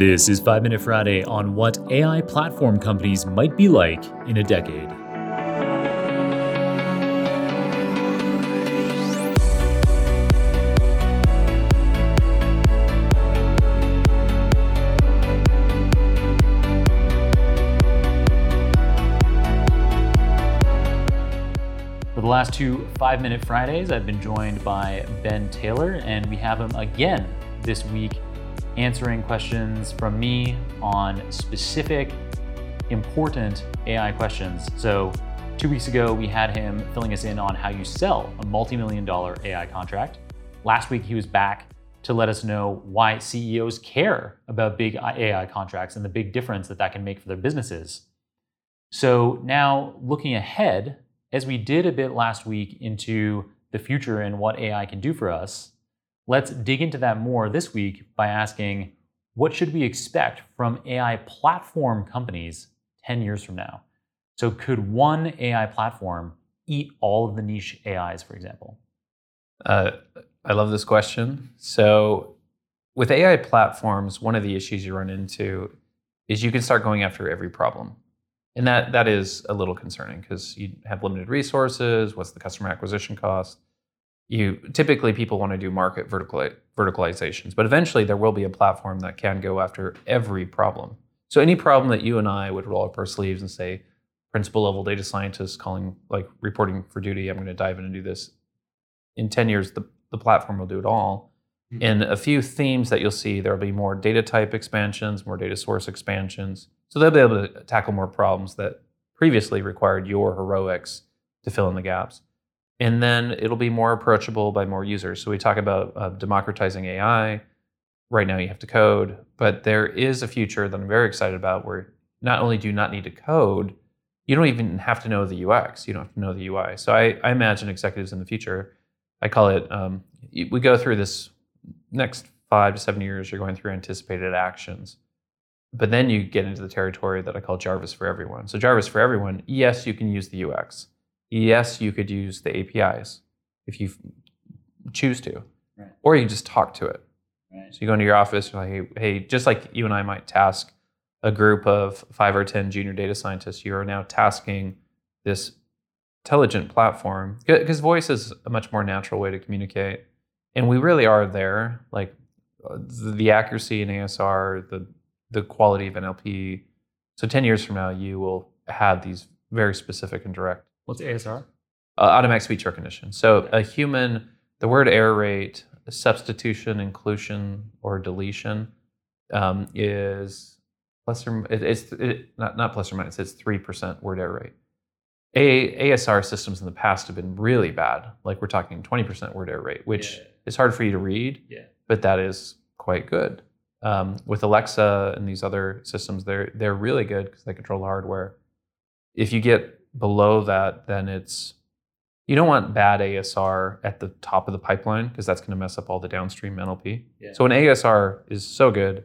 This is 5 Minute Friday on what AI platform companies might be like in a decade. For the last two 5 Minute Fridays, I've been joined by Ben Taylor, and we have him again this week answering questions from me on specific, important AI questions. So, two weeks ago, we had him filling us in on how you sell a multi million dollar AI contract. Last week, he was back to let us know why CEOs care about big AI contracts and the big difference that that can make for their businesses. So, now looking ahead, as we did a bit last week into the future and what AI can do for us, let's dig into that more this week by asking what should we expect from AI platform companies 10 years from now? So, could one AI platform eat all of the niche AIs, for example? Uh, I love this question. So, with AI platforms, one of the issues you run into is you can start going after every problem. And that, that is a little concerning because you have limited resources. What's the customer acquisition cost? You typically people want to do market verticali- verticalizations, but eventually there will be a platform that can go after every problem. So any problem that you and I would roll up our sleeves and say, principal level data scientists calling like reporting for duty, I'm going to dive in and do this. In 10 years, the, the platform will do it all. Mm-hmm. In a few themes that you'll see, there'll be more data type expansions, more data source expansions. So they'll be able to tackle more problems that previously required your heroics to fill in the gaps. And then it'll be more approachable by more users. So we talk about uh, democratizing AI. Right now you have to code, but there is a future that I'm very excited about where not only do you not need to code, you don't even have to know the UX. You don't have to know the UI. So I, I imagine executives in the future, I call it, um, we go through this next five to seven years, you're going through anticipated actions but then you get into the territory that I call Jarvis for everyone. So Jarvis for everyone, yes, you can use the UX. Yes, you could use the APIs if you choose to, right. or you just talk to it. Right. So you go into your office, you're like, hey, hey, just like you and I might task a group of five or ten junior data scientists, you are now tasking this intelligent platform because voice is a much more natural way to communicate, and we really are there. Like uh, the accuracy in ASR, the the quality of NLP. So 10 years from now, you will have these very specific and direct. What's ASR? Uh, automatic speech recognition. So a human, the word error rate, substitution, inclusion, or deletion um, is plus or it, it's it, not not plus or minus. It's three percent word error rate. A, ASR systems in the past have been really bad. Like we're talking twenty percent word error rate, which yeah. is hard for you to read. Yeah. But that is quite good. Um, with Alexa and these other systems, they're they're really good because they control the hardware. If you get below that, then it's you don't want bad ASR at the top of the pipeline because that's going to mess up all the downstream NLP. Yeah. So an ASR is so good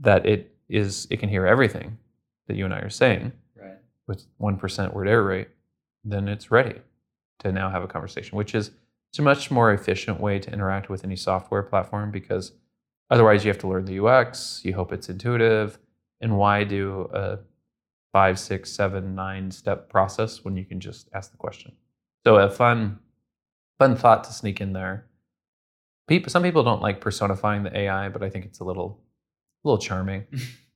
that it is it can hear everything that you and I are saying right. with one percent word error rate, then it's ready to now have a conversation, which is it's a much more efficient way to interact with any software platform because Otherwise, you have to learn the UX. You hope it's intuitive. And why do a five, six, seven, nine step process when you can just ask the question? So a fun, fun thought to sneak in there. People, some people don't like personifying the AI, but I think it's a little, a little charming.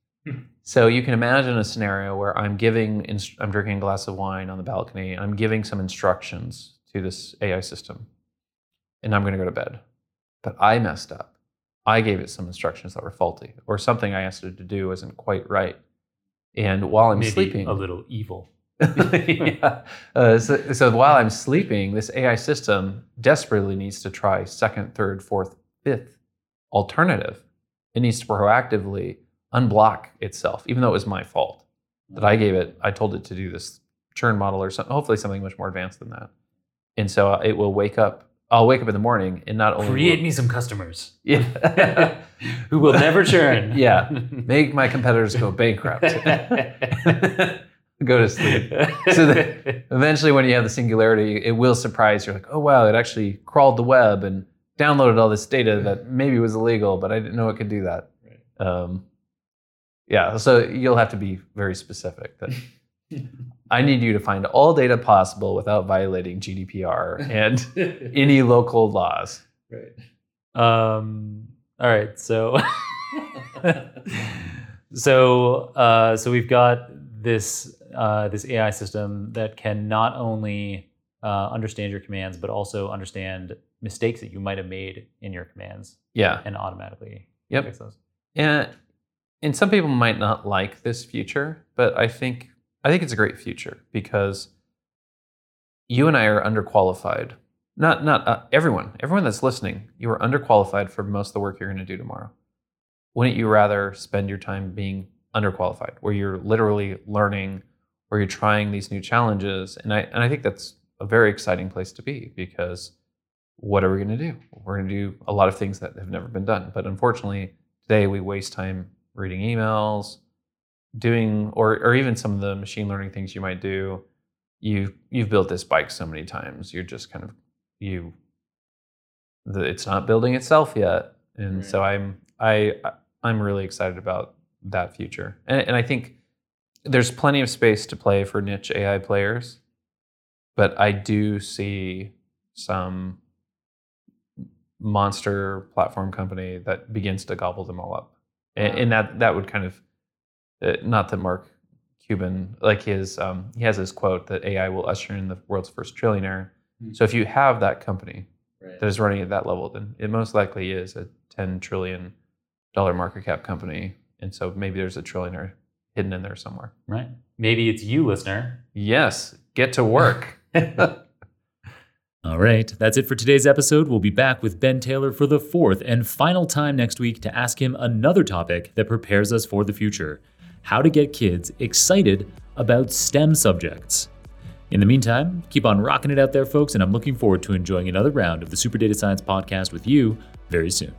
so you can imagine a scenario where I'm giving, I'm drinking a glass of wine on the balcony, and I'm giving some instructions to this AI system, and I'm going to go to bed, but I messed up I gave it some instructions that were faulty, or something I asked it to do wasn't quite right. And while I'm Maybe sleeping, a little evil. yeah. Uh, so, so while I'm sleeping, this AI system desperately needs to try second, third, fourth, fifth alternative. It needs to proactively unblock itself, even though it was my fault that I gave it. I told it to do this churn model or something, hopefully something much more advanced than that. And so it will wake up I'll wake up in the morning and not only create will, me some customers. Yeah. who will never churn. yeah. Make my competitors go bankrupt. go to sleep. So that eventually when you have the singularity, it will surprise you. Like, oh wow, it actually crawled the web and downloaded all this data that maybe was illegal, but I didn't know it could do that. Right. Um, Yeah, so you'll have to be very specific. That I need you to find all data possible without violating GDPR and any local laws. Right. Um, all right. So, so, uh, so we've got this uh, this AI system that can not only uh, understand your commands, but also understand mistakes that you might have made in your commands Yeah. and automatically Yep. fix those. And and some people might not like this future, but I think I think it's a great future because you and I are underqualified. Not not uh, everyone. Everyone that's listening, you are underqualified for most of the work you're going to do tomorrow. Wouldn't you rather spend your time being underqualified, where you're literally learning, where you're trying these new challenges? And I and I think that's a very exciting place to be because what are we going to do? We're going to do a lot of things that have never been done. But unfortunately, today we waste time reading emails, doing or or even some of the machine learning things you might do. You've you've built this bike so many times. You're just kind of you. The, it's not building itself yet, and so mm. I'm I I'm really excited about that future, and and I think there's plenty of space to play for niche AI players, but I do see some monster platform company that begins to gobble them all up, and, and that that would kind of uh, not that Mark Cuban like his um, he has his quote that AI will usher in the world's first trillionaire. Hmm. So if you have that company Right. that is running at that level, then it most likely is a ten trillion dollar market cap company, and so maybe there's a trillionaire hidden in there somewhere. Right. Maybe it's you, listener. Yes, get to work. All right, that's it for today's episode. We'll be back with Ben Taylor for the fourth and final time next week to ask him another topic that prepares us for the future how to get kids excited about STEM subjects. In the meantime, keep on rocking it out there, folks, and I'm looking forward to enjoying another round of the Super Data Science podcast with you very soon.